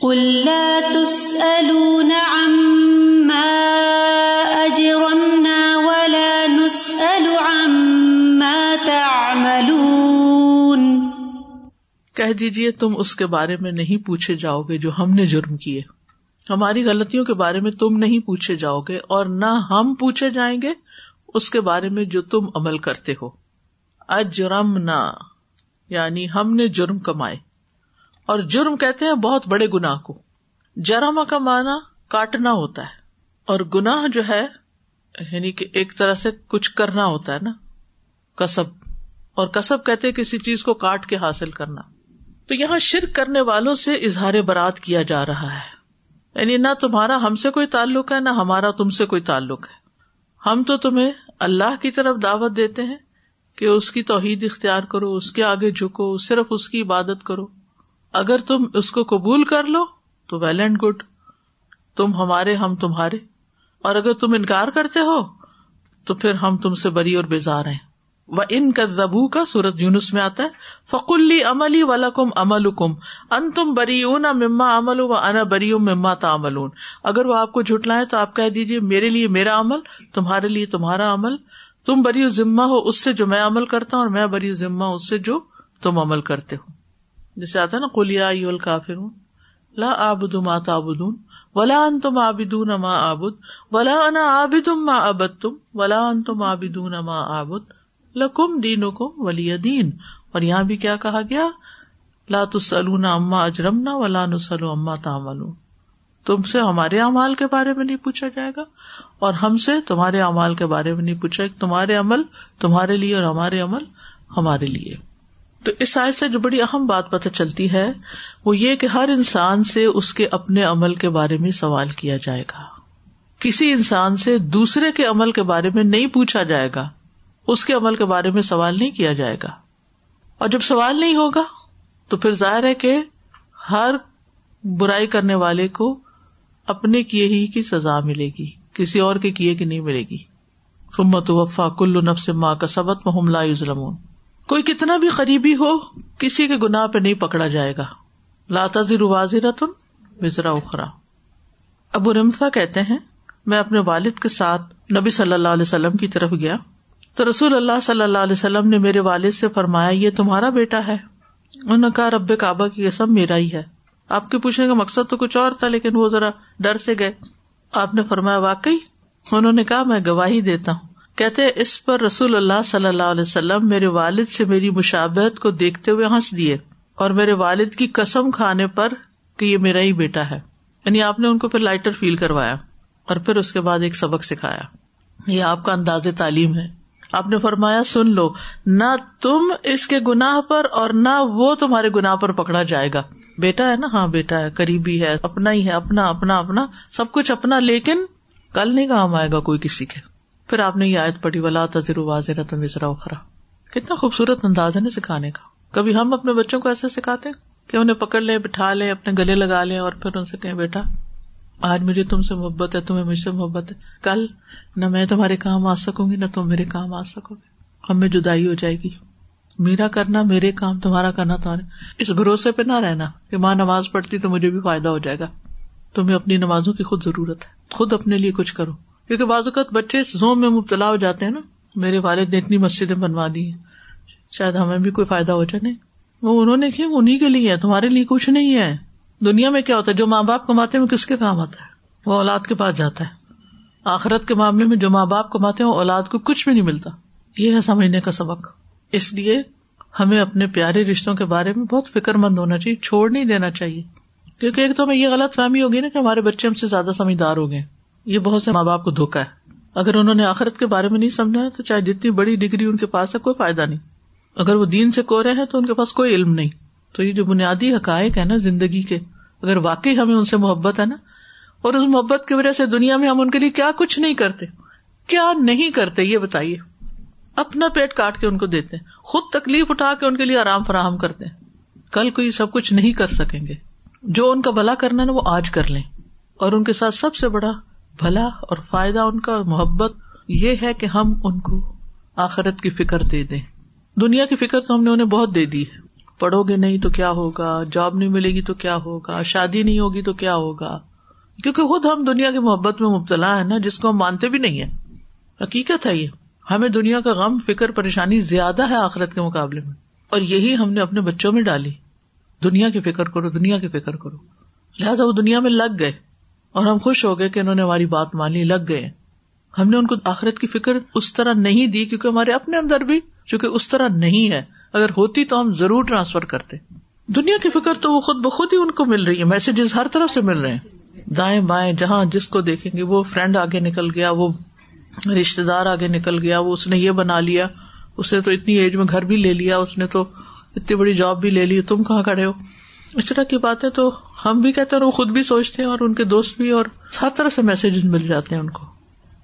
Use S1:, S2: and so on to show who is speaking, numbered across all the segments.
S1: قل لا تسألون عما أجرمنا ولا نسأل عما تعملون۔
S2: کہہ دیجیے تم اس کے بارے میں نہیں پوچھے جاؤ گے جو ہم نے جرم کیے۔ ہماری غلطیوں کے بارے میں تم نہیں پوچھے جاؤ گے اور نہ ہم پوچھے جائیں گے اس کے بارے میں جو تم عمل کرتے ہو۔ اجرم نہ یعنی ہم نے جرم کمائے۔ اور جرم کہتے ہیں بہت بڑے گناہ کو۔ جرم کا معنی کاٹنا ہوتا ہے۔ اور گناہ جو ہے یعنی کہ ایک طرح سے کچھ کرنا ہوتا ہے نا۔ کسب۔ اور کسب کہتے کسی چیز کو کاٹ کے حاصل کرنا۔ تو یہاں شرک کرنے والوں سے اظہار برات کیا جا رہا ہے۔ یعنی نہ تمہارا ہم سے کوئی تعلق ہے، نہ ہمارا تم سے کوئی تعلق ہے۔ ہم تو تمہیں اللہ کی طرف دعوت دیتے ہیں کہ اس کی توحید اختیار کرو، اس کے آگے جھکو، صرف اس کی عبادت کرو۔ اگر تم اس کو قبول کر لو، تو ویل اینڈ گڈ تم ہمارے، ہم تمہارے۔ اور اگر تم انکار کرتے ہو، تو پھر ہم تم سے بری اور بیزار ہیں۔ وہ ان کا زبو کا سورت یونس میں آتا ہے۔ فکلی عملی ولا کم امل کم ان تم بری اون مما امل و انا بری مما تامل اگر وہ آپ کو جھٹلائے تو آپ کہہ دیجیے میرے لیے میرا عمل، تمہارے لیے تمہارا عمل۔ تم بری ذمہ ہو اس سے جو میں عمل کرتا ہوں، اور میں بری ذمہ اس سے جو تم عمل کرتے ہو۔ جیسے آتا نا کلیا کافر ہوں لا آبد ما تابدون ولا ان تم آبدون ما آبد ولا انا آبد ما ابد تم ولا ان تم آبدون ما آبد لکم دین کم ولی دین۔ اور یہاں بھی کیا کہا گیا؟ لا تسلون اما اجرمنا ولا نسل اما تامل تم سے ہمارے اعمال کے بارے میں نہیں پوچھا جائے گا، اور ہم سے تمہارے اعمال کے بارے میں نہیں پوچھا تمہارے عمل تمہارے لیے اور ہمارے عمل ہمارے لیے۔ تو اس آئے سے جو بڑی اہم بات پتہ چلتی ہے، وہ یہ کہ ہر انسان سے اس کے اپنے عمل کے بارے میں سوال کیا جائے گا۔ کسی انسان سے دوسرے کے عمل کے بارے میں نہیں پوچھا جائے گا، اس کے عمل کے بارے میں سوال نہیں کیا جائے گا۔ اور جب سوال نہیں ہوگا، تو پھر ظاہر ہے کہ ہر برائی کرنے والے کو اپنے کیے ہی کی سزا ملے گی، کسی اور کے کیے کی نہیں ملے گی۔ سمت وفا کلو نفس ماں کا سبق محملہ یوزلمون کوئی کتنا بھی قریبی ہو، کسی کے گناہ پہ نہیں پکڑا جائے گا۔ لاتا رتن وزرا اخرا۔ ابو رمفا کہتے ہیں، میں اپنے والد کے ساتھ نبی صلی اللہ علیہ وسلم کی طرف گیا۔ تو رسول اللہ صلی اللہ علیہ وسلم نے میرے والد سے فرمایا، یہ تمہارا بیٹا ہے۔ انہوں نے کہا، رب کعبہ کی قسم میرا ہی ہے۔ آپ کے پوچھنے کا مقصد تو کچھ اور تھا، لیکن وہ ذرا ڈر سے گئے۔ آپ نے فرمایا، واقعی؟ انہوں نے کہا، میں گواہی دیتا ہوں۔ کہتے اس پر رسول اللہ صلی اللہ علیہ وسلم میرے والد سے میری مشابت کو دیکھتے ہوئے ہنس دیے اور میرے والد کی قسم کھانے پر کہ یہ میرا ہی بیٹا ہے۔ یعنی آپ نے ان کو پھر لائٹر فیل کروایا اور پھر اس کے بعد ایک سبق سکھایا۔ یہ آپ کا انداز تعلیم ہے۔ آپ نے فرمایا، سن لو، نہ تم اس کے گناہ پر اور نہ وہ تمہارے گناہ پر پکڑا جائے گا۔ بیٹا ہے نا؟ ہاں بیٹا ہے، قریبی ہے، اپنا ہی ہے، اپنا اپنا اپنا، سب کچھ اپنا، لیکن کل نہیں کام آئے گا کوئی کسی کے۔ پھر آپ نے یہ آیت پڑھی، ولا تذر واضح وزرا اخرا کتنا خوبصورت انداز ہے نا سکھانے کا۔ کبھی ہم اپنے بچوں کو ایسے سکھاتے کہ انہیں پکڑ لیں، بٹھا لیں، اپنے گلے لگا لیں اور پھر ان سے کہیں، بیٹا، آج مجھے تم سے محبت ہے، تمہیں مجھ سے محبت ہے۔ کل نہ میں تمہارے کام آ سکوں گی، نہ تم میرے کام آ سکو گے۔ ہمیں جدائی ہو جائے گی۔ میرا کرنا میرے کام، تمہارا کرنا تمہارے اس بھروسے پہ نہ رہنا کہ ماں نماز پڑھتی تو مجھے بھی فائدہ ہو جائے گا۔ تمہیں اپنی نمازوں کی خود ضرورت ہے۔ خود اپنے لیے کچھ کرو۔ کیونکہ بعض اوقات بچے زوم میں مبتلا ہو جاتے ہیں نا۔ میرے والد نے اتنی مسجدیں بنوا دی ہیں۔ شاید ہمیں بھی کوئی فائدہ ہو جائے وہ انہوں نے کیا انہیں کے لیے تمہارے لیے کچھ نہیں ہے۔ دنیا میں کیا ہوتا ہے، جو ماں باپ کماتے ہیں، وہ کس کے کام آتا ہے؟ وہ اولاد کے پاس جاتا ہے۔ آخرت کے معاملے میں جو ماں باپ کماتے ہیں، وہ اولاد کو کچھ بھی نہیں ملتا۔ یہ ہے سمجھنے کا سبق۔ اس لیے ہمیں اپنے پیارے رشتوں کے بارے میں بہت فکر مند ہونا چاہیے، چھوڑ نہیں دینا چاہیے۔ کیونکہ ایک تو ہمیں یہ غلط فہمی ہوگی نا کہ ہمارے بچے ہم سے زیادہ سمجھدار ہو گئے۔ یہ بہت سے ماں باپ کو دھوکا ہے۔ اگر انہوں نے آخرت کے بارے میں نہیں سمجھا تو چاہے جتنی بڑی ڈگری ان کے پاس ہے، کوئی فائدہ نہیں۔ اگر وہ دین سے کو رہے ہیں، تو ان کے پاس کوئی علم نہیں۔ تو یہ جو بنیادی حقائق ہے نا زندگی کے، اگر واقعی ہمیں ان سے محبت ہے نا، اور اس محبت کی وجہ سے دنیا میں ہم ان کے لیے کیا کچھ نہیں کرتے، کیا نہیں کرتے، یہ بتائیے۔ اپنا پیٹ کاٹ کے ان کو دیتے خود تکلیف اٹھا کے ان کے لیے آرام فراہم کرتے کل کوئی سب کچھ نہیں کر سکیں گے۔ جو ان کا بھلا کرنا نا، وہ آج کر لیں۔ اور ان کے ساتھ سب سے بڑا بھلا اور فائدہ ان کا، محبت یہ ہے کہ ہم ان کو آخرت کی فکر دے دیں۔ دنیا کی فکر تو ہم نے انہیں بہت دے دی ہے۔ پڑھو گے نہیں تو کیا ہوگا؟ جاب نہیں ملے گی تو کیا ہوگا؟ شادی نہیں ہوگی تو کیا ہوگا؟ کیونکہ خود ہم دنیا کی محبت میں مبتلا ہے نا، جس کو ہم مانتے بھی نہیں ہے حقیقت ہے یہ۔ ہمیں دنیا کا غم، فکر، پریشانی زیادہ ہے آخرت کے مقابلے میں۔ اور یہی ہم نے اپنے بچوں میں ڈالی۔ دنیا کی فکر کرو، دنیا کی فکر کرو۔ لہٰذا وہ دنیا میں لگ گئے۔ اور ہم خوش ہو گئے کہ انہوں نے ہماری بات مانی لگ گئے۔ ہم نے ان کو آخرت کی فکر اس طرح نہیں دی کیونکہ ہمارے اپنے اندر بھی چونکہ اس طرح نہیں ہے۔ اگر ہوتی تو ہم ضرور ٹرانسفر کرتے۔ دنیا کی فکر تو وہ خود بخود ہی ان کو مل رہی ہے میسجز ہر طرف سے مل رہے ہیں۔ دائیں بائیں، جہاں جس کو دیکھیں گے، وہ فرینڈ آگے نکل گیا، وہ رشتے دار آگے نکل گیا، وہ اس نے یہ بنا لیا۔ اس نے تو اتنی ایج میں گھر بھی لے لیا، اس نے تو اتنی بڑی جاب بھی لے لی، تم کہاں کھڑے ہو؟ اس طرح کی باتیں تو ہم بھی کہتے ہیں اور وہ خود بھی سوچتے ہیں اور ان کے دوست بھی اور ہر طرح سے میسج مل جاتے ہیں ان کو۔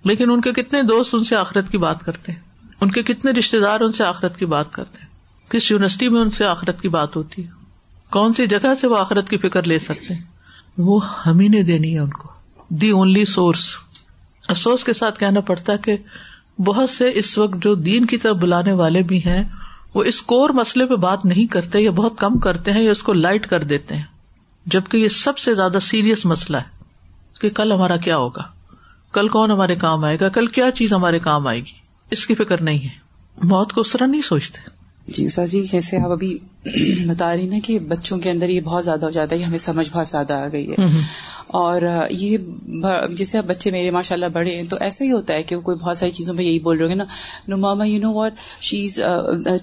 S2: لیکن ان کے کتنے دوست ان سے آخرت کی بات کرتے ہیں۔ ان کے کتنے رشتے دار ان سے آخرت کی بات کرتے ہیں۔ کس یونیورسٹی میں ان سے آخرت کی بات ہوتی ہے؟ کون سی جگہ سے وہ آخرت کی فکر لے سکتے ہیں؟ وہ ہم ہی نے دینی ہے ان کو۔ The only source. افسوس کے ساتھ کہنا پڑتا ہے کہ بہت سے اس وقت جو دین کی طرف بلانے والے بھی ہیں وہ اس کور مسئلے پہ بات نہیں کرتے یا بہت کم کرتے ہیں یا اس کو لائٹ کر دیتے ہیں جبکہ یہ سب سے زیادہ سیریس مسئلہ ہے۔ کہ کل ہمارا کیا ہوگا؟ کل کون ہمارے کام آئے گا؟ کل کیا چیز ہمارے کام آئے گی؟ اس کی فکر نہیں ہے۔ موت کو اس طرح نہیں سوچتے۔
S3: جی سر جی جیسے آپ ابھی بتا رہی نا کہ بچوں کے اندر یہ بہت زیادہ ہو جاتا ہے ہمیں سمجھ بہت زیادہ آ گئی ہے۔ اور یہ جیسے اب بچے میرے ماشاء اللہ بڑے ہیں تو ایسا ہی ہوتا ہے کہ وہ کوئی بہت ساری چیزوں میں یہی بول رہے ہیں نا no mama you know what she is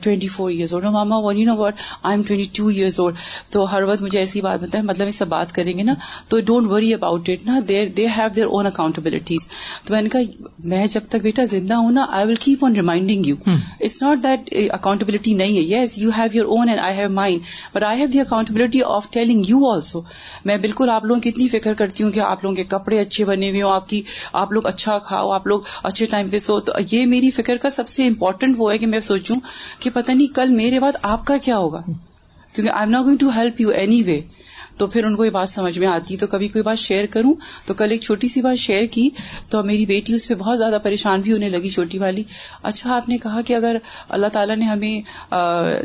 S3: twenty four years old no mama one you know what I am twenty two years old تو ہر وقت مجھے ایسی بات بتا ہے مطلب اس سے بات کریں گے نا تو ڈونٹ وری اباؤٹ اٹ نا دیر دے ہیو دیئر اون اکاؤنٹبلٹیز تو میں نے کہا میں جب تک بیٹا زندہ ہوں نا I will keep on reminding you it's not that accountability نہیں ہے yes you have your own and I have mind but I have the accountability of telling you also میں بالکل آپ لوگوں کی اتنی فکر کرتی ہوں کہ آپ لوگوں کے کپڑے اچھے بنے ہوئے ہوں، آپ کی آپ لوگ اچھا کھاؤ، آپ لوگ اچھے ٹائم پہ سو۔ تو یہ میری فکر کا سب سے امپورٹنٹ وہ ہے کہ میں سوچوں کہ پتہ نہیں کل میرے بعد آپ کا کیا ہوگا؟ کیونکہ I am not going to help you anyway تو پھر ان کو یہ بات سمجھ میں آتی، تو کبھی کوئی بات شیئر کروں؟ تو کل ایک چھوٹی سی بات شیئر کی، تو میری بیٹی اس پہ بہت زیادہ پریشان بھی ہونے لگی چھوٹی والی۔ اچھا آپ نے کہا کہ اگر اللہ تعالیٰ نے ہمیں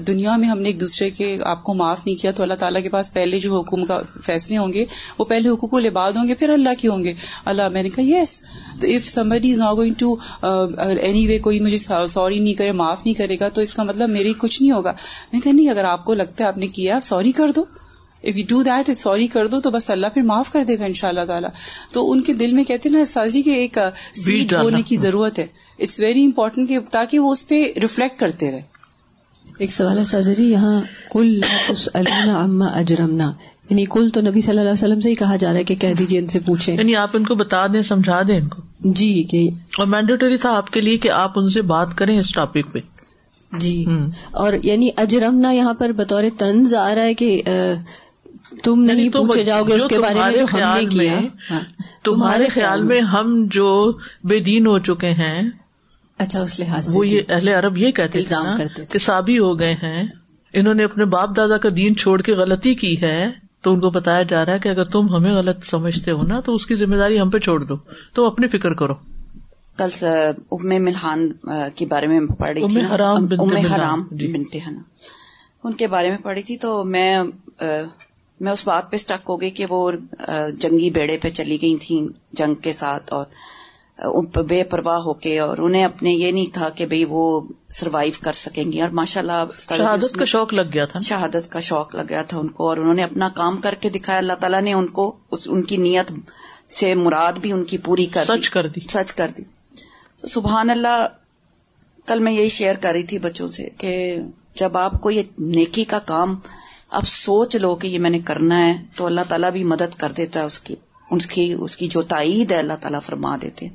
S3: دنیا میں ہم نے ایک دوسرے کے آپ کو معاف نہیں کیا، تو اللہ تعالیٰ کے پاس پہلے جو حکم کا فیصلے ہوں گے، وہ پہلے حقوق العباد ہوں گے، پھر اللہ کے ہوں گے۔ اللہ، میں نے کہا یس تو if somebody is not going to anyway کوئی مجھے سوری نہیں کرے، معاف نہیں کرے گا، تو اس کا مطلب میرے کچھ نہیں ہوگا۔ میں کہا نہیں، اگر آپ کو لگتا ہے آپ نے کیا، آپ سوری کر دو۔ If you do that sorry کر دو تو بس اللہ پھر معاف کر دے گا ان شاء اللہ تعالیٰ۔ تو ان کے دل میں کہتے نا سازی کے ایک سیٹ ہونے کی ضرورت ہے۔ اٹس ویری امپورٹنٹ تاکہ وہ اس پہ ریفلیکٹ کرتے رہے۔
S4: ایک سوال ہے سازری جی یہاں کل اما اجرمنا۔ یعنی کل تو نبی صلی اللہ علیہ وسلم سے ہی کہا جا رہا ہے کہ کہہ دیجیے ان سے پوچھیں۔
S2: یعنی آپ ان کو بتا دیں سمجھا دیں ان کو۔
S4: جی کہ
S2: اور مینڈیٹری تھا آپ کے لیے کہ آپ ان سے بات کریں اس ٹاپک پہ۔
S4: جی۔ اور یعنی اجرمنا یہاں پر بطور طنز آ رہا ہے کہ تم نہیں پوچھے جاؤ گے اس کے بارے میں جو ہم نے کیا؟
S2: تمہارے خیال میں ہم جو بے دین ہو چکے ہیں
S4: اچھا اس لحاظ سے
S2: وہ یہ اہل عرب یہ کہتے تھے سابی ہو گئے ہیں انہوں نے اپنے باپ دادا کا دین چھوڑ کے غلطی کی ہے تو ان کو بتایا جا رہا ہے کہ اگر تم ہمیں غلط سمجھتے ہو نا تو اس کی ذمہ داری ہم پہ چھوڑ دو۔ تو اپنی فکر کرو۔
S5: کل ام ملحان کے بارے میں پڑھی
S2: ام حرام
S5: حرام بنتے ہیں ان کے بارے میں پڑھی تھی تو میں میں اس بات پہ اسٹک ہو گئی کہ وہ جنگی بیڑے پہ چلی گئی تھیں جنگ کے ساتھ اور بے پرواہ ہو کے اور انہیں اپنے یہ نہیں تھا کہ بھئی وہ سروائو کر سکیں گی اور ماشاء اللہ
S2: شہادت کا شوق لگ گیا تھا
S5: شہادت کا شوق لگ گیا تھا ان کو اور انہوں نے اپنا کام کر کے دکھایا۔ اللہ تعالیٰ نے ان کو ان کی نیت سے مراد بھی ان کی پوری کر
S2: سچ کر دی۔
S5: سچ کر دی۔ تو سبحان اللہ کل میں یہی شیئر کر رہی تھی بچوں سے کہ جب آپ کو یہ نیکی کا کام اب سوچ لو کہ یہ میں نے کرنا ہے تو اللہ تعالیٰ بھی مدد کر دیتا ہے اس کی اس کی اس کی جو تائید ہے اللہ تعالیٰ فرما دیتے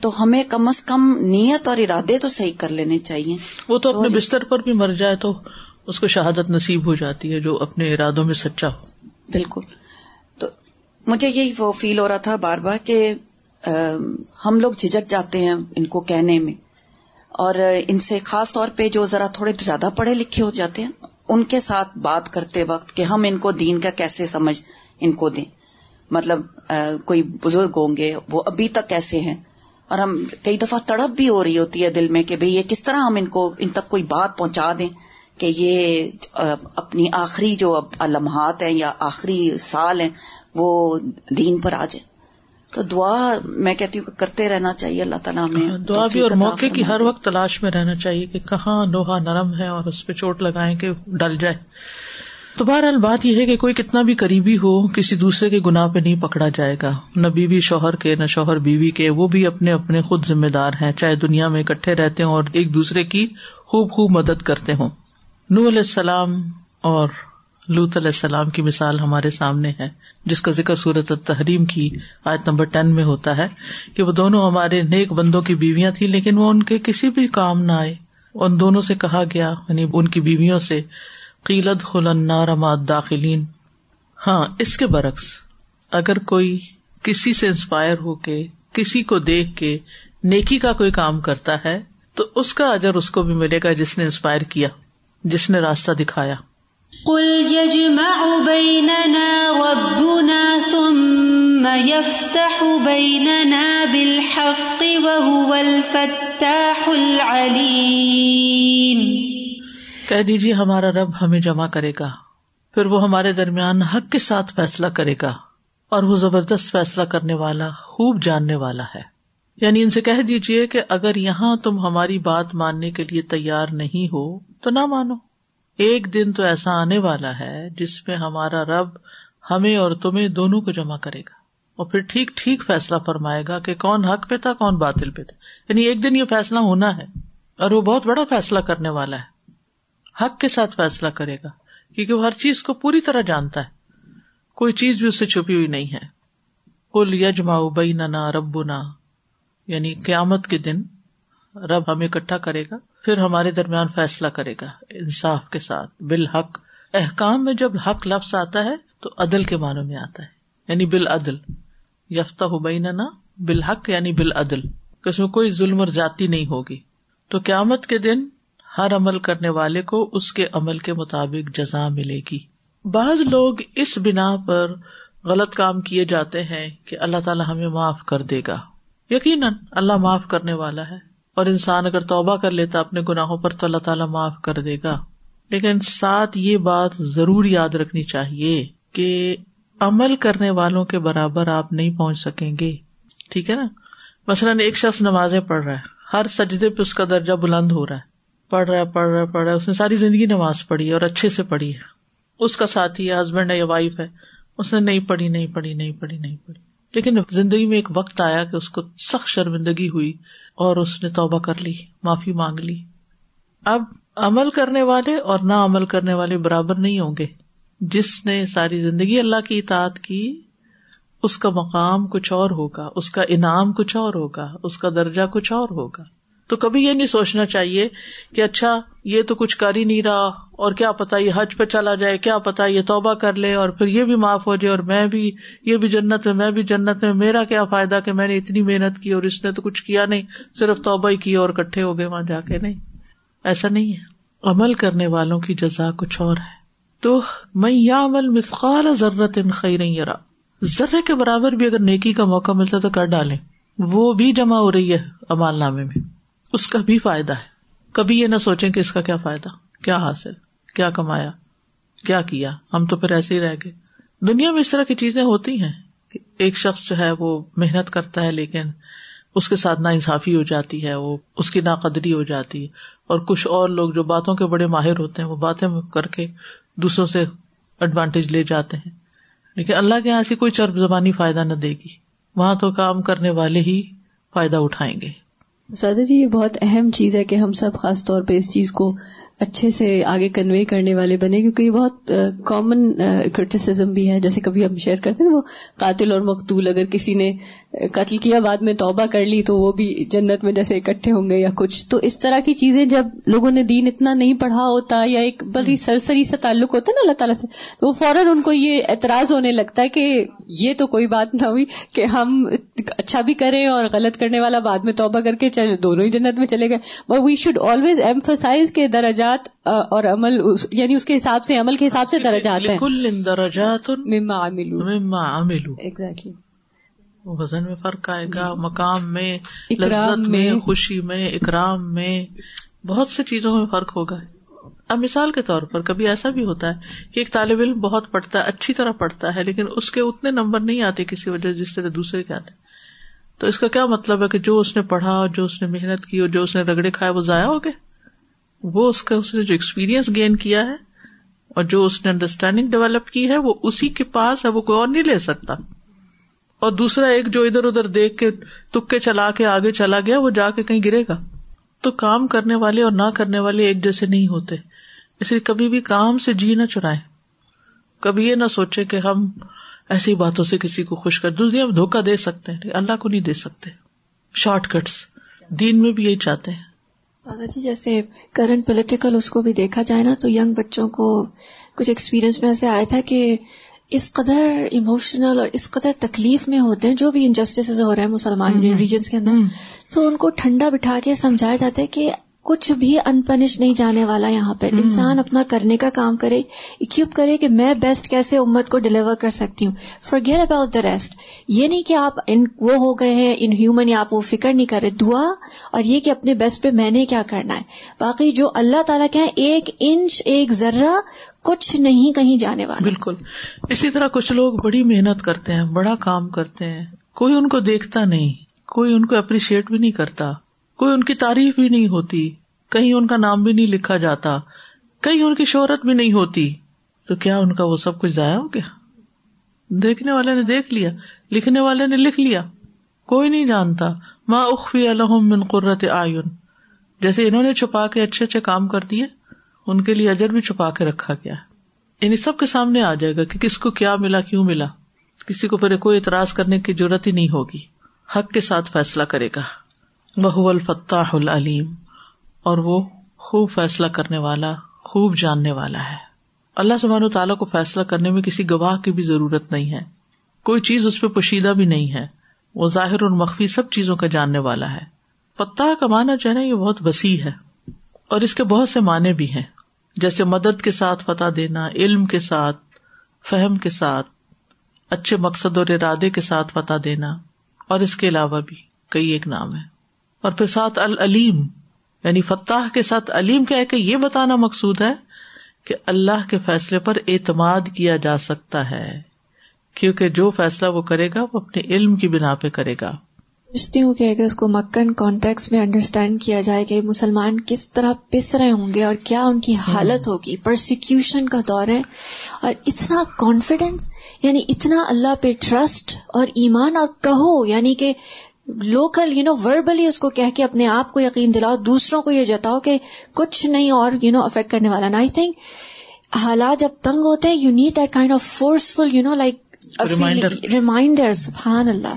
S5: تو ہمیں کم از کم نیت اور ارادے تو صحیح کر لینے چاہیے۔
S2: وہ تو اپنے بستر پر بھی مر جائے تو اس کو شہادت نصیب ہو جاتی ہے جو اپنے ارادوں میں سچا ہو۔
S5: بالکل۔ تو مجھے یہی وہ فیل ہو رہا تھا بار بار کہ ہم لوگ جھجک جاتے ہیں ان کو کہنے میں۔ اور ان سے خاص طور پہ جو ذرا تھوڑے زیادہ پڑھے لکھے ہو جاتے ہیں ان کے ساتھ بات کرتے وقت کہ ہم ان کو دین کا کیسے سمجھ ان کو دیں۔ مطلب کوئی بزرگ ہوں گے، وہ ابھی تک کیسے ہیں؟ اور ہم کئی دفعہ تڑپ بھی ہو رہی ہوتی ہے دل میں کہ بھئی یہ کس طرح ہم ان کو، ان تک کوئی بات پہنچا دیں کہ یہ اپنی آخری جو لمحات ہیں یا آخری سال ہیں، وہ دین پر آ جائیں۔ تو دعا میں کہتی ہوں کہ کرتے رہنا چاہیے اللہ تعالیٰ میں
S2: ہاں، دعا بھی اور موقع کی ہر وقت تلاش میں رہنا چاہیے کہ کہاں لوہا نرم ہے اور اس پہ چوٹ لگائیں کہ ڈل جائے۔ تو بہرحال بات یہ ہے کہ کوئی کتنا بھی قریبی ہو کسی دوسرے کے گناہ پہ نہیں پکڑا جائے گا۔ نہ بیوی شوہر کے نہ شوہر بیوی کے وہ بھی اپنے اپنے خود ذمہ دار ہیں چاہے دنیا میں اکٹھے رہتے ہوں اور ایک دوسرے کی خوب خوب مدد کرتے ہوں۔ نور علیہ السلام اور لوت علیہ السلام کی مثال ہمارے سامنے ہے، جس کا ذکر صورت تحریم کی آیت نمبر ٹین میں ہوتا ہے کہ وہ دونوں ہمارے نیک بندوں کی بیویاں تھیں، لیکن وہ ان کے کسی بھی کام نہ آئے۔ ان دونوں سے کہا گیا یعنی ان کی بیویوں سے قیلت خلن داخلین ہاں اس کے برعکس، اگر کوئی کسی سے انسپائر ہو کے، کسی کو دیکھ کے نیکی کا کوئی کام کرتا ہے، تو اس کا اجر اس کو بھی ملے گا جس نے انسپائر کیا، جس نے راستہ دکھایا۔
S1: قل يجمع بيننا ربنا ثم يفتح بيننا بالحق وهو الفتاح العليم۔
S2: کہہ دیجیے ہمارا رب ہمیں جمع کرے گا، پھر وہ ہمارے درمیان حق کے ساتھ فیصلہ کرے گا، اور وہ زبردست فیصلہ کرنے والا، خوب جاننے والا ہے۔ یعنی ان سے کہہ دیجیے کہ اگر یہاں تم ہماری بات ماننے کے لیے تیار نہیں ہو، تو نہ مانو۔ ایک دن تو ایسا آنے والا ہے جس میں ہمارا رب ہمیں اور تمہیں دونوں کو جمع کرے گا۔ اور پھر ٹھیک ٹھیک فیصلہ فرمائے گا کہ کون حق پہ تھا، کون باطل پہ تھا۔ یعنی ایک دن یہ فیصلہ ہونا ہے اور وہ بہت بڑا فیصلہ کرنے والا ہے۔ حق کے ساتھ فیصلہ کرے گا، کیونکہ وہ ہر چیز کو پوری طرح جانتا ہے۔ کوئی چیز بھی اس سے چھپی ہوئی نہیں ہے۔ کل یجما بئی نہ رب یعنی قیامت کے دن رب ہمیں اکٹھا کرے گا، پھر ہمارے درمیان فیصلہ کرے گا انصاف کے ساتھ، بالحق۔ احکام میں جب حق لفظ آتا ہے تو عدل کے معنوں میں آتا ہے یعنی بال عدل یافتہ ہو بین بالحق یعنی بال عدل اس میں کوئی ظلم اور جاتی نہیں ہوگی۔ تو قیامت کے دن ہر عمل کرنے والے کو اس کے عمل کے مطابق جزا ملے گی۔ بعض لوگ اس بنا پر غلط کام کیے جاتے ہیں کہ اللہ تعالیٰ ہمیں معاف کر دے گا۔ یقیناً اللہ معاف کرنے والا ہے۔ اور انسان اگر توبہ کر لیتا اپنے گناہوں پر تو اللہ تعالیٰ معاف کر دے گا۔ لیکن ساتھ یہ بات ضرور یاد رکھنی چاہیے کہ عمل کرنے والوں کے برابر آپ نہیں پہنچ سکیں گے۔ ٹھیک ہے نا؟ مثلاً ایک شخص نمازیں پڑھ رہا ہے، ہر سجدے پہ اس کا درجہ بلند ہو رہا ہے۔ پڑھ رہا ہے، پڑھ رہا ہے، پڑھ رہا ہے، اس نے ساری زندگی نماز پڑھی ہے اور اچھے سے پڑھی ہے۔ اس کا ساتھی ہے ہسبینڈ ہے یا وائف ہے، اس نے نہیں پڑھی نہیں پڑھی نہیں پڑھی نہیں پڑھی۔ لیکن زندگی میں ایک وقت آیا کہ اس کو سخت شرمندگی ہوئی۔ اور اس نے توبہ کر لی، معافی مانگ لی۔ اب عمل کرنے والے اور نہ عمل کرنے والے برابر نہیں ہوں گے۔ جس نے ساری زندگی اللہ کی اطاعت کی، اس کا مقام کچھ اور ہوگا، اس کا انعام کچھ اور ہوگا، اس کا درجہ کچھ اور ہوگا۔ تو کبھی یہ نہیں سوچنا چاہیے کہ اچھا یہ تو کچھ کر ہی نہیں رہا، اور کیا پتا یہ حج پہ چلا جائے، کیا پتا یہ توبہ کر لے، اور پھر یہ بھی معاف ہو جائے، اور میں بھی، یہ بھی جنت میں میں بھی جنت میں، میرا کیا فائدہ کہ میں نے اتنی محنت کی اور اس نے تو کچھ کیا نہیں، صرف توبہ ہی کی اور کٹھے ہو گئے وہاں جا کے، نہیں، ایسا نہیں ہے۔ عمل کرنے والوں کی جزا کچھ اور ہے۔ تو میں یا عمل مثقال ضرورت ان خی نہیں ذرے کے برابر بھی اگر نیکی کا موقع ملتا تو کر ڈالیں۔ وہ بھی جمع ہو رہی ہے امال نامے میں۔ اس کا بھی فائدہ ہے۔ کبھی یہ نہ سوچیں کہ اس کا کیا فائدہ، کیا حاصل، کیا کمایا، کیا کیا۔ ہم تو پھر ایسے ہی رہ گئے۔ دنیا میں اس طرح کی چیزیں ہوتی ہیں ایک شخص جو ہے وہ محنت کرتا ہے لیکن اس کے ساتھ نا انصافی ہو جاتی ہے، وہ اس کی ناقدری ہو جاتی ہے۔ اور کچھ اور لوگ جو باتوں کے بڑے ماہر ہوتے ہیں، وہ باتیں کر کے دوسروں سے ایڈوانٹیج لے جاتے ہیں۔ لیکن اللہ کے یہاں ایسی کوئی چرب زبانی فائدہ نہ دے گی۔ وہاں تو کام کرنے والے ہی فائدہ اٹھائیں گے۔
S4: سادہ جی یہ بہت اہم چیز ہے کہ ہم سب خاص طور پہ اس چیز کو اچھے سے آگے کنوے کرنے والے بنے کیونکہ یہ بہت کامن کرٹیسزم بھی ہے۔ جیسے کبھی ہم شیئر کرتے ہیں نا، وہ قاتل اور مقتول، اگر کسی نے قتل کیا بعد میں توبہ کر لی تو وہ بھی جنت میں جیسے اکٹھے ہوں گے یا کچھ۔ تو اس طرح کی چیزیں جب لوگوں نے دین اتنا نہیں پڑھا ہوتا یا ایک بڑی سرسری سے تعلق ہوتا ہے نا اللہ تعالیٰ سے تو وہ فوراً ان کو یہ اعتراض ہونے لگتا ہے کہ یہ تو کوئی بات نہ ہوئی کہ ہم اچھا بھی کریں اور غلط کرنے والا بعد میں توبہ کر کے چلے دونوں ہی جنت میں چلے گئے۔ وی شوڈ آلویز ایمفسائز کے درجات اور عمل یعنی اس کے حساب سے عمل کے حساب سے درجات ہیں۔
S2: درجات
S4: ایگزیکٹلی
S2: وزن میں فرق آئے گا جی۔ مقام میں لذت میں خوشی میں اکرام میں بہت سی چیزوں میں فرق ہوگا۔ اب مثال کے طور پر کبھی ایسا بھی ہوتا ہے کہ ایک طالب علم بہت پڑھتا ہے اچھی طرح پڑھتا ہے لیکن اس کے اتنے نمبر نہیں آتے کسی وجہ جس طرح دوسرے کے آتے۔ تو اس کا کیا مطلب ہے کہ جو اس نے پڑھا جو اس نے محنت کی اور جو اس نے رگڑے کھائے وہ ضائع ہو گئے؟ وہ اس کا اس نے جو ایکسپیرئنس گین کیا ہے اور جو اس نے انڈرسٹینڈنگ ڈیولپ کی ہے وہ اسی کے پاس ہے وہ کوئی اور نہیں لے سکتا۔ اور دوسرا ایک جو ادھر ادھر دیکھ کے تکے چلا کے آگے چلا گیا، وہ جا کے کہیں گرے گا۔ تو کام کرنے والے اور نہ کرنے والے ایک جیسے نہیں ہوتے۔ اس لیے کبھی بھی کام سے جی نہ چرائے کبھی یہ نہ سوچے کہ ہم ایسی باتوں سے کسی کو خوش کر دنیا میں دھوکا دے سکتے ہیں۔ اللہ کو نہیں دے سکتے۔ Short cuts. دین میں بھی یہی چاہتے ہیں۔
S6: دادا جی جیسے کرنٹ پولیٹیکل اس کو بھی دیکھا جائے نا، تو ینگ بچوں کو کچھ ایکسپیرئنس میں ایسے آیا تھا کہ اس قدر ایموشنل اور اس قدر تکلیف میں ہوتے ہیں جو بھی انجسٹس ہو رہے ہیں مسلمان ریجنس کے اندر تو ان کو ٹھنڈا بٹھا کے سمجھایا جاتا ہے کہ کچھ بھی ان پنش نہیں جانے والا یہاں پہ۔ انسان اپنا کرنے کا کام کرے اکیوپ کرے کہ میں بیسٹ کیسے امت کو ڈلیور کر سکتی ہوں۔ Forget about the rest یہ نہیں کہ آپ ان وہ ہو گئے ہیں ان ہیومن یا آپ وہ فکر نہیں کر رہے۔ دعا اور یہ کہ اپنے بیسٹ پہ میں نے کیا کرنا ہے۔ باقی جو اللہ تعالیٰ کے ایک انچ ایک ذرہ کچھ نہیں کہیں جانے والا۔
S2: بالکل۔ اسی طرح کچھ لوگ بڑی محنت کرتے ہیں بڑا کام کرتے ہیں۔ کوئی ان کو دیکھتا نہیں کوئی ان کو اپریشیٹ بھی نہیں کرتا۔ کوئی ان کی تعریف بھی نہیں ہوتی، کہیں ان کا نام بھی نہیں لکھا جاتا، کہیں ان کی شہرت بھی نہیں ہوتی۔ تو کیا ان کا وہ سب کچھ ضائع ہو گیا؟ دیکھنے والے نے دیکھ لیا، لکھنے والے نے لکھ لیا۔ کوئی نہیں جانتا۔ ماں اخفی الحم من قرت آئین جیسے انہوں نے چھپا کے اچھے اچھے کام کر دیے، ان کے لیے اجر بھی چھپا کے رکھا گیا۔ یعنی سب کے سامنے آ جائے گا کہ کس کو کیا ملا، کیوں ملا۔ کسی کو پھر کوئی اعتراض کرنے کی ضرورت ہی نہیں ہوگی۔ حق کے ساتھ فیصلہ کرے گا۔ بہ الفتاح العلیم، اور وہ خوب فیصلہ کرنے والا، خوب جاننے والا ہے۔ اللہ سبحانہ تعالیٰ کو فیصلہ کرنے میں کسی گواہ کی بھی ضرورت نہیں ہے۔ کوئی چیز اس پہ پوشیدہ بھی نہیں ہے۔ وہ ظاہر اور مخفی سب چیزوں کا جاننے والا ہے۔ فتح کا مانا جو ہے نا یہ بہت وسیع ہے، اور اس کے بہت سے معنی بھی ہیں۔ جیسے مدد کے ساتھ فتح دینا، علم کے ساتھ، فہم کے ساتھ، اچھے مقصد اور ارادے کے ساتھ فتح دینا، اور اس کے علاوہ بھی کئی ایک نام ہے اور پھر ساتھ العلیم یعنی فتح کے ساتھ علیم کیا ہے کہ یہ بتانا مقصود ہے کہ اللہ کے فیصلے پر اعتماد کیا جا سکتا ہے کیونکہ جو فیصلہ وہ کرے گا وہ اپنے علم کی بنا پہ کرے گا۔
S6: سوچتی ہوں کہ اگر اس کو مکن کانٹیکس میں انڈرسٹینڈ کیا جائے کہ مسلمان کس طرح پس رہے ہوں گے اور کیا ان کی حالت ہوگی پرسیکیوشن کا دور ہے اور اتنا کانفیڈینس یعنی اتنا اللہ پہ ٹرسٹ اور ایمان اور کہو یعنی کہ لوکل یو نو وربلی اس کو کہہ کے اپنے آپ کو یقین دلاؤ دوسروں کو یہ جتاؤ کہ کچھ نہیں اور یو نو افیکٹ کرنے والا. نا آئی تھنک حالات جب تنگ ہوتے ہیں you need that kind of forceful you know like reminder سبحان اللہ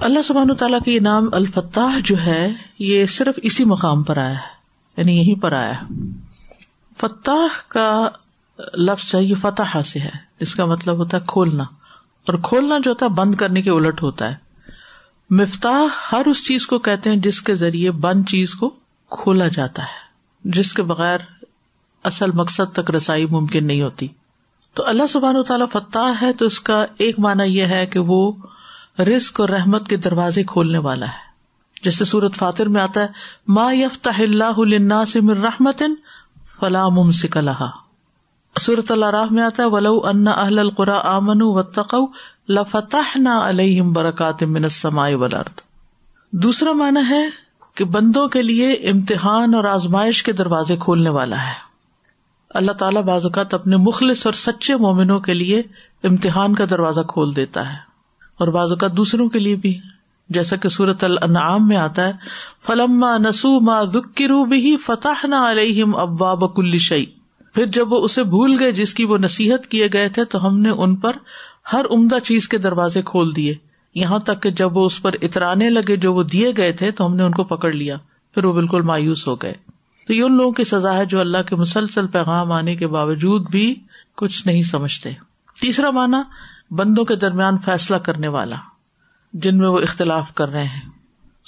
S2: اللہ سبحان تعالیٰ کا یہ نام الفتاح جو ہے یہ صرف اسی مقام پر آیا ہے. یعنی یہیں پر آیا فتح کا لفظ یہ فتح سے ہے. اس کا مطلب ہوتا ہے کھولنا. اور کھولنا جو ہوتا ہے بند کرنے کے الٹ ہوتا ہے. مفتاح ہر اس چیز کو کہتے ہیں جس کے ذریعے بند چیز کو کھولا جاتا ہے، جس کے بغیر اصل مقصد تک رسائی ممکن نہیں ہوتی۔ تو اللہ سبحان و تعالیٰ فتح ہے تو اس کا ایک مانا یہ ہے کہ وہ رسک اور رحمت کے دروازے کھولنے والا ہے۔ جیسے سورت فاتر میں آتا ہے، ما یفت اللہ سے مر رحمت فلاں ممسک اللہ سورت اللہ راہ میں آتا ہے، ولو ان اہل القرا امن و تقو لفتح نہ علیہم برکات من سمائے ولاد دوسرا مانا ہے کہ بندوں کے لیے امتحان اور آزمائش کے دروازے کھولنے والا ہے۔ اللہ تعالیٰ بعض اوقات اپنے مخلص اور سچے مومنوں کے لیے امتحان کا دروازہ کھول دیتا ہے۔ اور بعض اوقات دوسروں کے لیے بھی۔ جیسا کہ سورت الانعام میں آتا ہے، فلما نسو ما ذکرو بھی فتح نہ علیہم ابا بکل شعی پھر جب وہ اسے بھول گئے جس کی وہ نصیحت کیے گئے تھے، تو ہم نے ان پر ہر عمدہ چیز کے دروازے کھول دیے۔ یہاں تک کہ جب وہ اس پر اترانے لگے جو وہ دیے گئے تھے تو ہم نے ان کو پکڑ لیا۔ پھر وہ بالکل مایوس ہو گئے۔ تو یہ ان لوگوں کی سزا ہے جو اللہ کے مسلسل پیغام آنے کے باوجود بھی کچھ نہیں سمجھتے۔ تیسرا مانا بندوں کے درمیان فیصلہ کرنے والا، جن میں وہ اختلاف کر رہے ہیں۔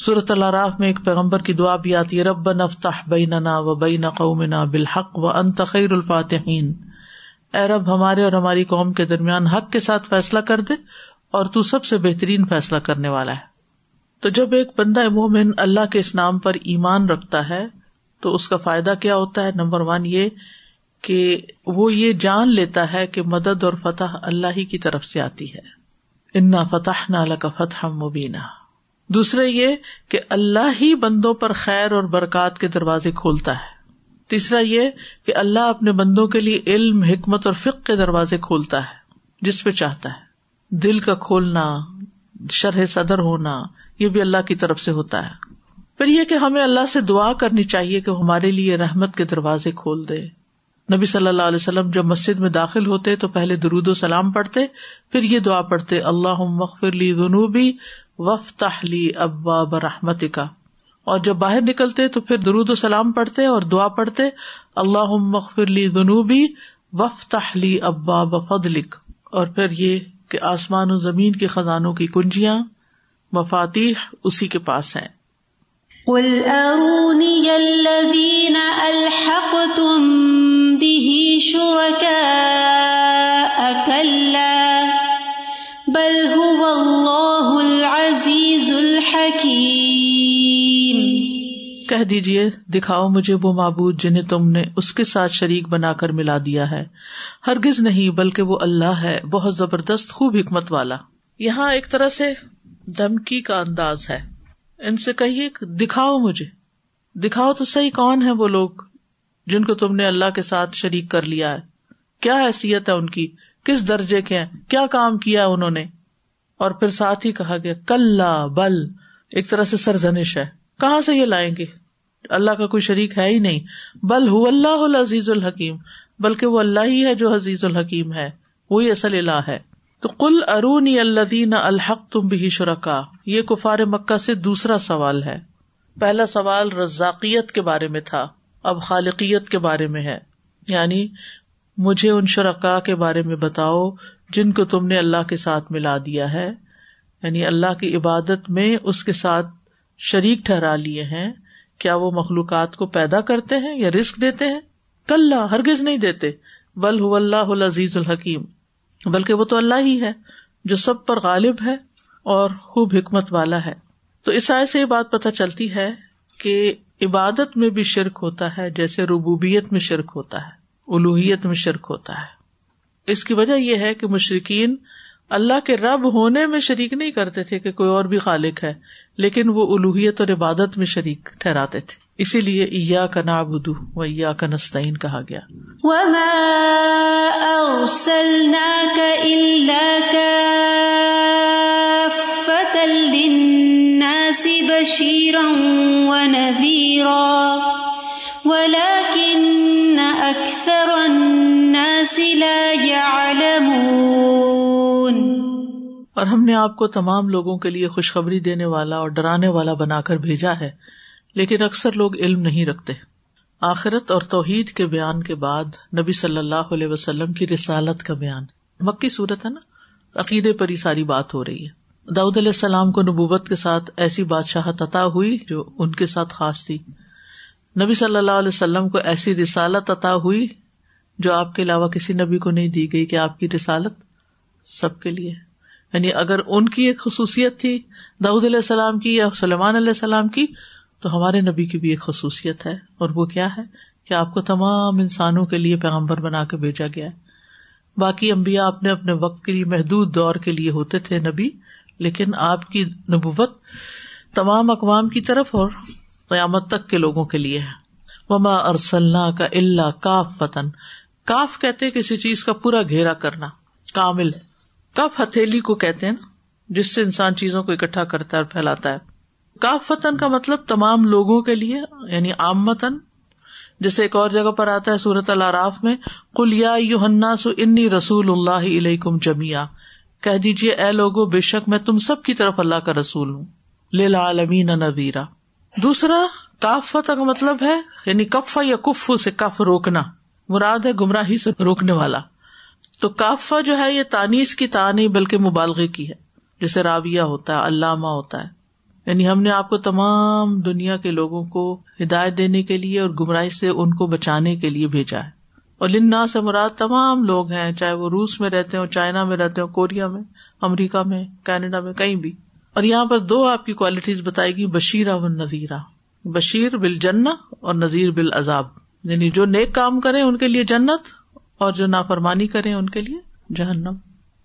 S2: صورت اللہ راف میں ایک پیغمبر کی دعا بھی آتی ہے رب نفتح بیننا و بین قومنا بالحق و انت خیر الفاتحین اے رب، ہمارے اور ہماری قوم کے درمیان حق کے ساتھ فیصلہ کر دے اور تو سب سے بہترین فیصلہ کرنے والا ہے۔ تو جب ایک بندہ مومن اللہ کے اس نام پر ایمان رکھتا ہے، تو اس کا فائدہ کیا ہوتا ہے؟ نمبر ون یہ کہ وہ یہ جان لیتا ہے کہ مدد اور فتح اللہ ہی کی طرف سے آتی ہے۔ انا فتح نہ کا فتح مبینہ دوسرے یہ کہ اللہ ہی بندوں پر خیر اور برکات کے دروازے کھولتا ہے۔ تیسرا یہ کہ اللہ اپنے بندوں کے لیے علم، حکمت اور فک کے دروازے کھولتا ہے، جس پہ چاہتا ہے۔ دل کا کھولنا، شرح صدر ہونا، یہ بھی اللہ کی طرف سے ہوتا ہے۔ پھر یہ کہ ہمیں اللہ سے دعا کرنی چاہیے کہ ہمارے لیے رحمت کے دروازے کھول دے۔ نبی صلی اللہ علیہ وسلم جب مسجد میں داخل ہوتے تو پہلے درود و سلام پڑھتے، پھر یہ دعا پڑھتے اللہ مغفر لی جنوبی وف تحلی ابا برحمت کا اور جب باہر نکلتے تو پھر درود و سلام پڑھتے اور دعا پڑھتے اللہ مغفر لی جنوبی وف تحلی ابا بفدلک اور پھر یہ کہ آسمان و زمین کے خزانوں کی کنجیاں مفاتی اسی کے پاس ہیں۔
S1: بل هو اللہ العزیز الحکیم۔
S2: کہہ دیجیے دکھاؤ مجھے وہ معبود جنہیں تم نے اس کے ساتھ شریک بنا کر ملا دیا ہے۔ ہرگز نہیں، بلکہ وہ اللہ ہے، بہت زبردست، خوب حکمت والا۔ یہاں ایک طرح سے دھمکی کا انداز ہے۔ ان سے کہیے، دکھاؤ مجھے۔ دکھاؤ تو صحیح کون ہے وہ لوگ جن کو تم نے اللہ کے ساتھ شریک کر لیا ہے؟ کیا حیثیت ہے ان کی؟ کس درجے کے ہیں؟ کیا کام کیا انہوں نے؟ اور پھر ساتھ ہی کہا گیا کل بل۔ ایک طرح سے سرزنش ہے۔ کہاں سے یہ لائیں گے؟ اللہ کا کوئی شریک ہے ہی نہیں۔ بل ہو اللہ عزیز الحکیم، بلکہ وہ اللہ ہی ہے جو حزیز الحکیم ہے۔ وہی اصل اللہ ہے۔ تو کل ارونی اللہ الحق تم بھی شرکا، یہ کفار مکہ سے دوسرا سوال ہے۔ پہلا سوال رزاقیت کے بارے میں تھا، اب خالقیت کے بارے میں ہے۔ یعنی مجھے ان شرکا کے بارے میں بتاؤ جن کو تم نے اللہ کے ساتھ ملا دیا ہے۔ یعنی اللہ کی عبادت میں اس کے ساتھ شریک ٹھہرا لیے ہیں، کیا وہ مخلوقات کو پیدا کرتے ہیں یا رسک دیتے ہیں؟ کل ہرگز نہیں دیتے۔ بل اللہ عزیز الحکیم۔ بلکہ وہ تو اللہ ہی ہے، جو سب پر غالب ہے اور خوب حکمت والا ہے۔ تو اس آئے سے یہ بات پتہ چلتی ہے کہ عبادت میں بھی شرک ہوتا ہے، جیسے ربوبیت میں شرک ہوتا ہے الوحیت میں شرک ہوتا ہے۔ اس کی وجہ یہ ہے کہ مشرقین اللہ کے رب ہونے میں شریک نہیں کرتے تھے کہ کوئی اور بھی خالق ہے۔ لیکن وہ الوحیت اور عبادت میں شریک ٹھہراتے تھے۔ اسی لیے ایا کا نابدو و ایا کا نسطین کہا گیا۔
S1: وما ارسلناك الا كافة للناس بشيرا ونذيرا، ولكن أكثر الناس لا
S2: اور ہم نے آپ کو تمام لوگوں کے لیے خوشخبری دینے والا اور ڈرانے والا بنا کر بھیجا ہے، لیکن اکثر لوگ علم نہیں رکھتے۔ آخرت اور توحید کے بیان کے بعد نبی صلی اللہ علیہ وسلم کی رسالت کا بیان۔ مکی صورت ہے نا؟ عقیدے پر ہی ساری بات ہو رہی ہے۔ داود علیہ السلام کو نبوت کے ساتھ ایسی بادشاہ عطا ہوئی جو ان کے ساتھ خاص تھی۔ نبی صلی اللہ علیہ وسلم کو ایسی رسالت عطا ہوئی جو آپ کے علاوہ کسی نبی کو نہیں دی گئی کہ آپ کی رسالت سب کے لیے یعنی اگر ان کی ایک خصوصیت تھی داود علیہ السلام کی یا سلمان علیہ السلام کی، تو ہمارے نبی کی بھی ایک خصوصیت ہے۔ اور وہ کیا ہے؟ کہ آپ کو تمام انسانوں کے لیے پیغمبر بنا کے بھیجا گیا ہے۔ باقی امبیا اپنے اپنے وقت کے لیے محدود دور کے لیے ہوتے تھے نبی، لیکن آپ کی نبوت تمام اقوام کی طرف اور قیامت تک کے لوگوں کے لیے ہے۔ وما ارسلنا کا اللہ کاف فتن کاف کہتے کسی چیز کا پورا گھیرا کرنا، کامل۔ کف ہتھیلی کو کہتے ہیں نا، جس سے انسان چیزوں کو اکٹھا کرتا ہے اور پھیلاتا ہے۔ کاف فتن کا مطلب تمام لوگوں کے لیے یعنی عام متن جیسے ایک اور جگہ پر آتا ہے سورت العراف میں کلیا یو سو انی رسول اللہ علیہ کم جمیا کہہ دیجیے اے لوگو، بے شک میں تم سب کی طرف اللہ کا رسول ہوں۔ لالمین نویرا دوسرا کافت کا مطلب ہے یعنی کفا یا کف سے کف روکنا۔ مراد ہے گمراہی سے روکنے والا۔ تو کافا جو ہے یہ تانیس کی تا نہیں بلکہ مبالغے کی ہے۔ جیسے راویہ ہوتا ہے، علامہ ہوتا ہے۔ یعنی ہم نے آپ کو تمام دنیا کے لوگوں کو ہدایت دینے کے لیے اور گمراہی سے ان کو بچانے کے لیے بھیجا ہے۔ اور لنا سے مراد تمام لوگ ہیں، چاہے وہ روس میں رہتے ہوں، چائنا میں رہتے ہوں، کوریا میں، امریکہ میں، کینیڈا میں، کہیں بھی۔ اور یہاں پر دو آپ کی کوالٹیز بتائے گی بشیرہ و نویرا بشیر بل جنا اور نذیر بل عذاب یعنی جو نیک کام کرے، ان کے لیے جنت اور جو نافرمانی کرے ان کے لیے؟ جہنم۔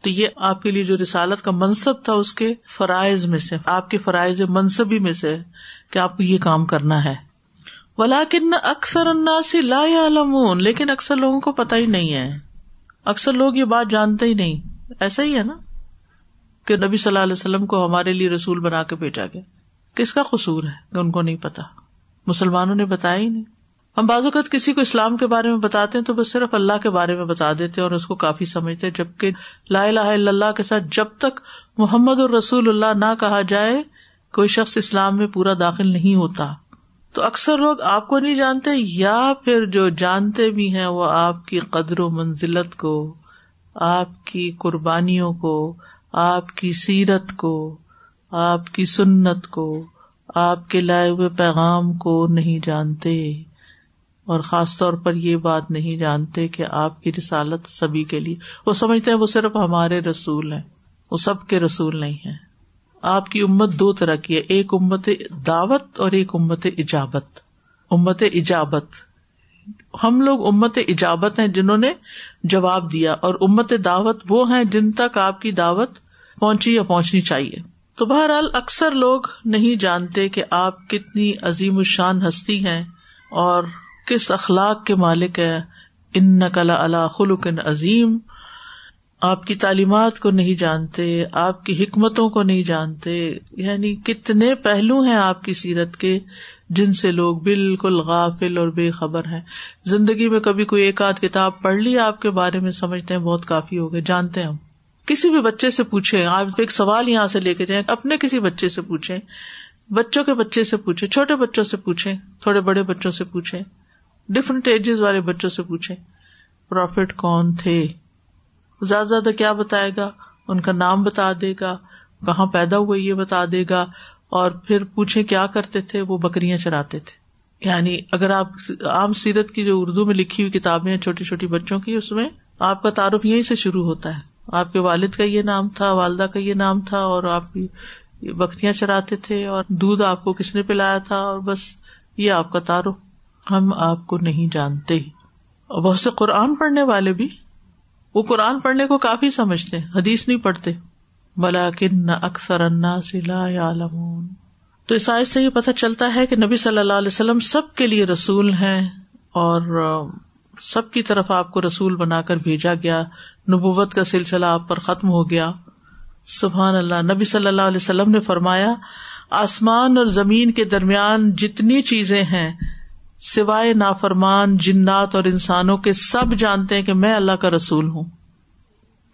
S2: تو یہ آپ کے لیے جو رسالت کا منصب تھا اس کے فرائض میں سے، آپ کے فرائض منصبی میں سے کہ آپ کو یہ کام کرنا ہے۔ ولاکن اکثر اناسی لا علمون لیکن اکثر لوگوں کو پتا ہی نہیں ہے۔ اکثر لوگ یہ بات جانتے ہی نہیں۔ ایسا ہی ہے نا کہ نبی صلی اللہ علیہ وسلم کو ہمارے لیے رسول بنا کے بھیجا گیا۔ کس کا قصور ہے؟ کہ ان کو نہیں پتا مسلمانوں نے بتایا ہی نہیں۔ ہم بعض اوقات کسی کو اسلام کے بارے میں بتاتے ہیں تو بس صرف اللہ کے بارے میں بتا دیتے اور اس کو کافی سمجھتے جبکہ لا الہ الا اللہ کے ساتھ جب تک محمد اور رسول اللہ نہ کہا جائے، کوئی شخص اسلام میں پورا داخل نہیں ہوتا۔ تو اکثر لوگ آپ کو نہیں جانتے، یا پھر جو جانتے بھی ہیں، وہ آپ کی قدر و منزلت کو، آپ کی قربانیوں کو، آپ کی سیرت کو، آپ کی سنت کو، آپ کے لائے ہوئے پیغام کو نہیں جانتے۔ اور خاص طور پر یہ بات نہیں جانتے کہ آپ کی رسالت سبھی کے لیے، وہ سمجھتے ہیں وہ صرف ہمارے رسول ہیں، وہ سب کے رسول نہیں ہے آپ کی امت دو طرح کی ہے، ایک امت دعوت اور ایک امت ایجابت امت ایجابت ہم لوگ امت ایجابت ہیں جنہوں نے جواب دیا اور امت دعوت وہ ہیں جن تک آپ کی دعوت پہنچی یا پہنچنی چاہیے۔ تو بہرحال اکثر لوگ نہیں جانتے کہ آپ کتنی عظیم الشان ہستی ہیں اور کس اخلاق کے مالک ہے؟ ان نقل اللہ خلق عظیم۔ آپ کی تعلیمات کو نہیں جانتے، آپ کی حکمتوں کو نہیں جانتے۔ یعنی کتنے پہلو ہیں آپ کی سیرت کے جن سے لوگ بالکل غافل اور بے خبر ہیں۔ زندگی میں کبھی کوئی ایک آدھ کتاب پڑھ لی، آپ کے بارے میں سمجھتے ہیں بہت کافی ہو گئے، جانتے ہیں ہم۔ کسی بھی بچے سے پوچھے آپ ایک سوال یہاں سے لے کے جائیں، اپنے کسی بچے سے پوچھے بچوں کے بچے سے پوچھے چھوٹے بچوں سے پوچھے تھوڑے بڑے بچوں سے پوچھے ڈفرنٹ ایجز والے بچوں سے پوچھے پروفٹ کون تھے؟ زیادہ زیادہ کیا بتائے گا؟ ان کا نام بتا دے گا۔ کہاں پیدا ہوئے یہ بتا دے گا۔ اور پھر پوچھے کیا کرتے تھے؟ وہ بکریاں چراتے تھے۔ یعنی اگر آپ عام سیرت کی جو اردو میں لکھی ہوئی کتابیں ہیں چھوٹی چھوٹی بچوں کی، اس میں آپ کا تعارف یہیں سے شروع ہوتا ہے۔ آپ کے والد کا یہ نام تھا، والدہ کا یہ نام تھا اور آپ بکریاں چراتے تھے اور دودھ آپ کو کس نے پلایا تھا؟ اور بس یہ آپ کا تعارف۔ ہم آپ کو نہیں جانتے۔ اور بہت سے قرآن پڑھنے والے بھی۔ وہ قرآن پڑھنے کو کافی سمجھتے حدیث نہیں پڑھتے۔ بلا کن اکثر انا سلا تو اس آئے سے یہ پتہ چلتا ہے کہ نبی صلی اللہ علیہ وسلم سب کے لیے رسول ہیں اور سب کی طرف آپ کو رسول بنا کر بھیجا گیا۔ نبوت کا سلسلہ آپ پر ختم ہو گیا۔ سبحان اللہ، نبی صلی اللہ علیہ وسلم نے فرمایا، آسمان اور زمین کے درمیان جتنی چیزیں ہیں سوائے نافرمان، جنات اور انسانوں کے سب جانتے ہیں کہ میں اللہ کا رسول ہوں۔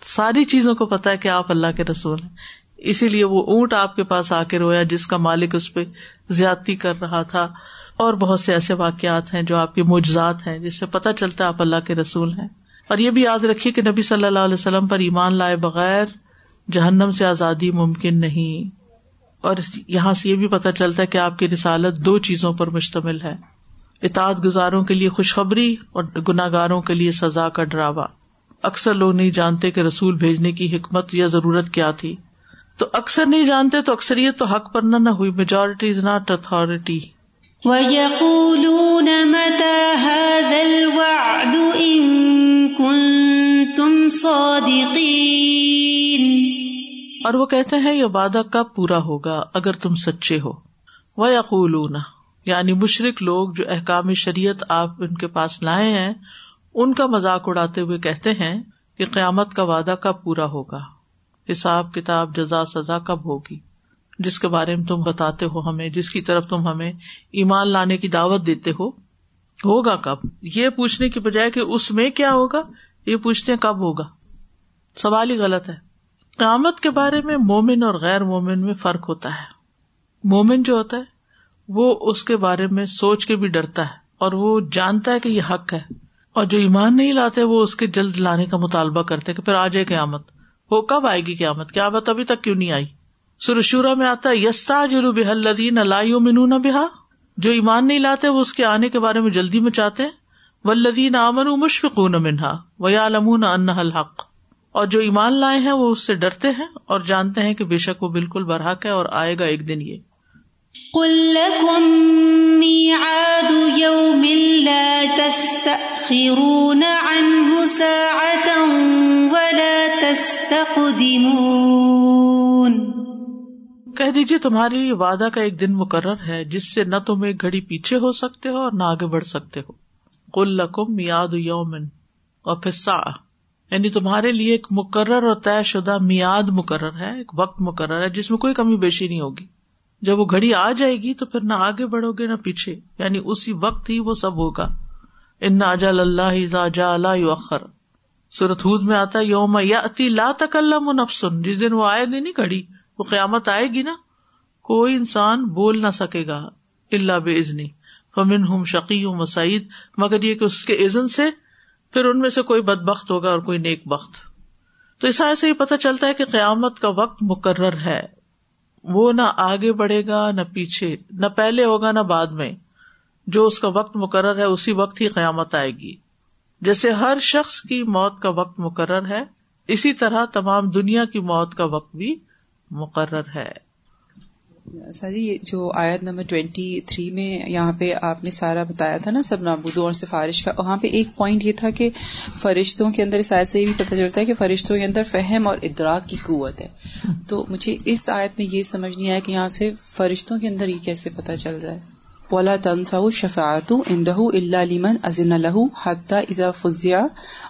S2: ساری چیزوں کو پتا ہے کہ آپ اللہ کے رسول ہیں۔ اسی لیے وہ اونٹ آپ کے پاس آ کے رویا جس کا مالک اس پہ زیادتی کر رہا تھا۔ اور بہت سے ایسے واقعات ہیں جو آپ کے معجزات ہیں، جس سے پتا چلتا ہے آپ اللہ کے رسول ہیں۔ اور یہ بھی یاد رکھیے کہ نبی صلی اللہ علیہ وسلم پر ایمان لائے بغیر جہنم سے آزادی ممکن نہیں۔ اور یہاں سے یہ بھی پتا چلتا ہے کہ آپ کی رسالت دو چیزوں پر مشتمل ہے۔ اطاعت گزاروں کے لیے خوشخبری اور گناگاروں کے لیے سزا کا ڈراوا۔ اکثر لوگ نہیں جانتے کہ رسول بھیجنے کی حکمت یا ضرورت کیا تھی۔ تو اکثر نہیں جانتے تو اکثریت تو حق پر نہ ہوئی۔ میجورٹی از ناٹ اتارٹی اور وہ کہتے ہیں یہ وعدہ کب پورا ہوگا اگر تم سچے ہو۔ وہ یقول یعنی مشرق لوگ جو احکام شریعت آپ ان کے پاس لائے ہیں، ان کا مذاق اڑاتے ہوئے کہتے ہیں کہ قیامت کا وعدہ کب پورا ہوگا؟ حساب، کتاب، جزا، سزا کب ہوگی؟ جس کے بارے میں تم بتاتے ہو ہمیں، جس کی طرف تم ہمیں ایمان لانے کی دعوت دیتے ہو، ہوگا کب؟ یہ پوچھنے کی بجائے کہ اس میں کیا ہوگا؟ یہ پوچھتے ہیں کب ہوگا؟ سوال ہی غلط ہے۔ قیامت کے بارے میں مومن اور غیر مومن میں فرق ہوتا ہے۔ مومن جو ہوتا ہے وہ اس کے بارے میں سوچ کے بھی ڈرتا ہے اور وہ جانتا ہے کہ یہ حق ہے اور جو ایمان نہیں لاتے وہ اس کے جلد لانے کا مطالبہ کرتے کہ پھر آ جائے قیامت۔ وہ کب آئے گی قیامت؟ قیامت ابھی تک کیوں نہیں آئی؟ سرشورا میں آتا ہے یستا جرو بحلدین لائیو منہ بہا جو ایمان نہیں لاتے وہ اس کے آنے کے بارے میں جلدی میں چاہتے ہیں۔ ولدین امن مشفقون منہا و یا لمون ان الحق۔ اور جو ایمان لائے ہیں وہ اس سے ڈرتے ہیں اور جانتے ہیں کہ بے شک وہ بالکل برحق ہے اور آئے گا ایک دن یہ۔
S1: قل لكم ميعاد يوم لا تستأخرون عنه ساعة ولا تستقدمون
S2: کہہ دیجیے تمہارے لیے وعدہ کا ایک دن مقرر ہے جس سے نہ تم ایک گھڑی پیچھے ہو سکتے ہو اور نہ آگے بڑھ سکتے ہو۔ کل لکم میاد یومن اور پھر سا یعنی تمہارے لیے ایک مقرر اور طے شدہ میاد مقرر ہے، ایک وقت مقرر ہے جس میں کوئی کمی بیشی نہیں ہوگی۔ جب وہ گھڑی آ جائے گی تو پھر نہ آگے بڑھو گے نہ پیچھے یعنی اسی وقت ہی وہ سب ہوگا۔ ان اجل اللہ جا سورت ہود میں آتا یوم یا اتی لا تکلم نفسن جس دن وہ آئے گی نہیں گھڑی، وہ قیامت آئے گی نا، کوئی انسان بول نہ سکے گا اللہ بے عزنی فمن ہوں شقی ہوں مسعید مگر یہ کہ اس کے عزن سے پھر ان میں سے کوئی بد بخت ہوگا اور کوئی نیک بخت۔ تو اس سے یہ پتا چلتا ہے کہ قیامت کا وقت مقرر ہے۔ وہ نہ آگے بڑھے گا، نہ پیچھے، نہ پہلے ہوگا، نہ بعد میں۔ جو اس کا وقت مقرر ہے، اسی وقت ہی قیامت آئے گی۔ جیسے ہر شخص کی موت کا وقت مقرر ہے، اسی طرح تمام دنیا کی موت کا وقت بھی مقرر ہے۔
S3: سر جی جو آیت نمبر ٹوینٹی تھری میں یہاں پہ آپ نے سارا بتایا تھا نا، سب نابودوں اور سفارش کا، وہاں پہ ایک پوائنٹ یہ تھا کہ فرشتوں کے اندر اس آیت سے یہ بھی پتہ چلتا ہے کہ فرشتوں کے اندر فہم اور ادراک کی قوت ہے۔ تو مجھے اس آیت میں یہ سمجھ نہیں آیا کہ یہاں سے فرشتوں کے اندر یہ کیسے پتہ چل رہا ہے۔ ولا تنفع شفاعت اندہ اللہ لمن ازن له حتى اذا فزع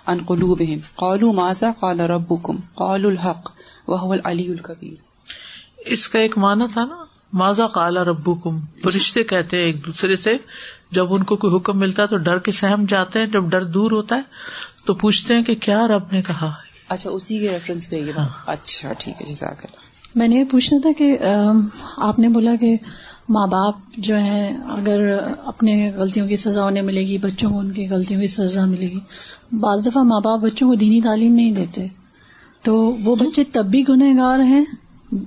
S3: عن قلوبهم۔ قالوا ماذا قال ربكم؟ قالوا الحق وهو العلي الكبير۔
S2: اس کا ایک معنی تھا نا ماضا کالا ربو کم فرشتے کہتے ہیں ایک دوسرے سے جب ان کو کوئی حکم ملتا ہے تو ڈر کے سہم جاتے ہیں جب ڈر دور ہوتا ہے تو پوچھتے ہیں کہ کیا رب نے کہا؟
S3: اچھا اسی کے ریفرنس پہ یہ اچھا ٹھیک ہے جزاک اللہ۔
S7: میں نے یہ پوچھنا تھا کہ آپ نے بولا کہ ماں باپ جو ہیں اگر اپنے غلطیوں کی سزا انہیں ملے گی بچوں کو ان کی غلطیوں کی سزا ملے گی بعض دفعہ ماں باپ بچوں کو دینی تعلیم نہیں دیتے تو وہ بچے تب بھی گنہ گار ہیں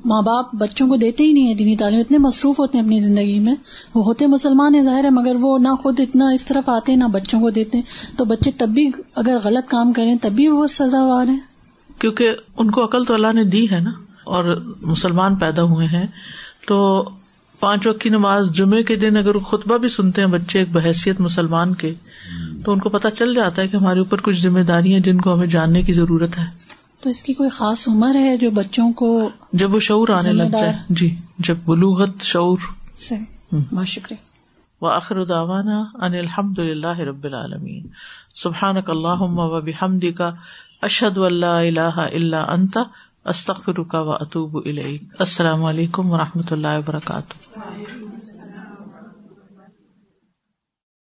S7: ماں باپ بچوں کو دیتے ہی نہیں ہے دینی تعلیم، اتنے مصروف ہوتے ہیں اپنی زندگی میں۔ وہ ہوتے مسلمان ہیں، ظاہر ہے، مگر وہ نہ خود اتنا اس طرف آتے ہیں نہ بچوں کو دیتے۔ ہیں تو بچے تب بھی اگر غلط کام کریں تب بھی وہ سزاوار ہیں۔
S2: کیونکہ ان کو عقل تو اللہ نے دی ہے نا، اور مسلمان پیدا ہوئے ہیں۔ تو پانچ وقت کی نماز جمعے کے دن اگر خطبہ بھی سنتے ہیں بچے ایک بحثیت مسلمان کے، تو ان کو پتا چل جاتا ہے کہ ہمارے اوپر کچھ ذمہ داریاں جن کو ہمیں جاننے کی ضرورت ہے۔
S7: تو اس کی کوئی خاص عمر ہے جو بچوں کو
S2: جب وہ شعور آنے لگ جائے۔ جی جب بلوغت شعور۔
S7: بہت شکریہ۔
S2: وآخر دعوانا ان الحمد للہ رب العالمین۔ سبحانک اللہم و بحمدک اشہد ان لا الہ الا انت استغفرک و اتوب الیک۔ السلام علیکم و رحمۃ اللہ وبرکاتہ۔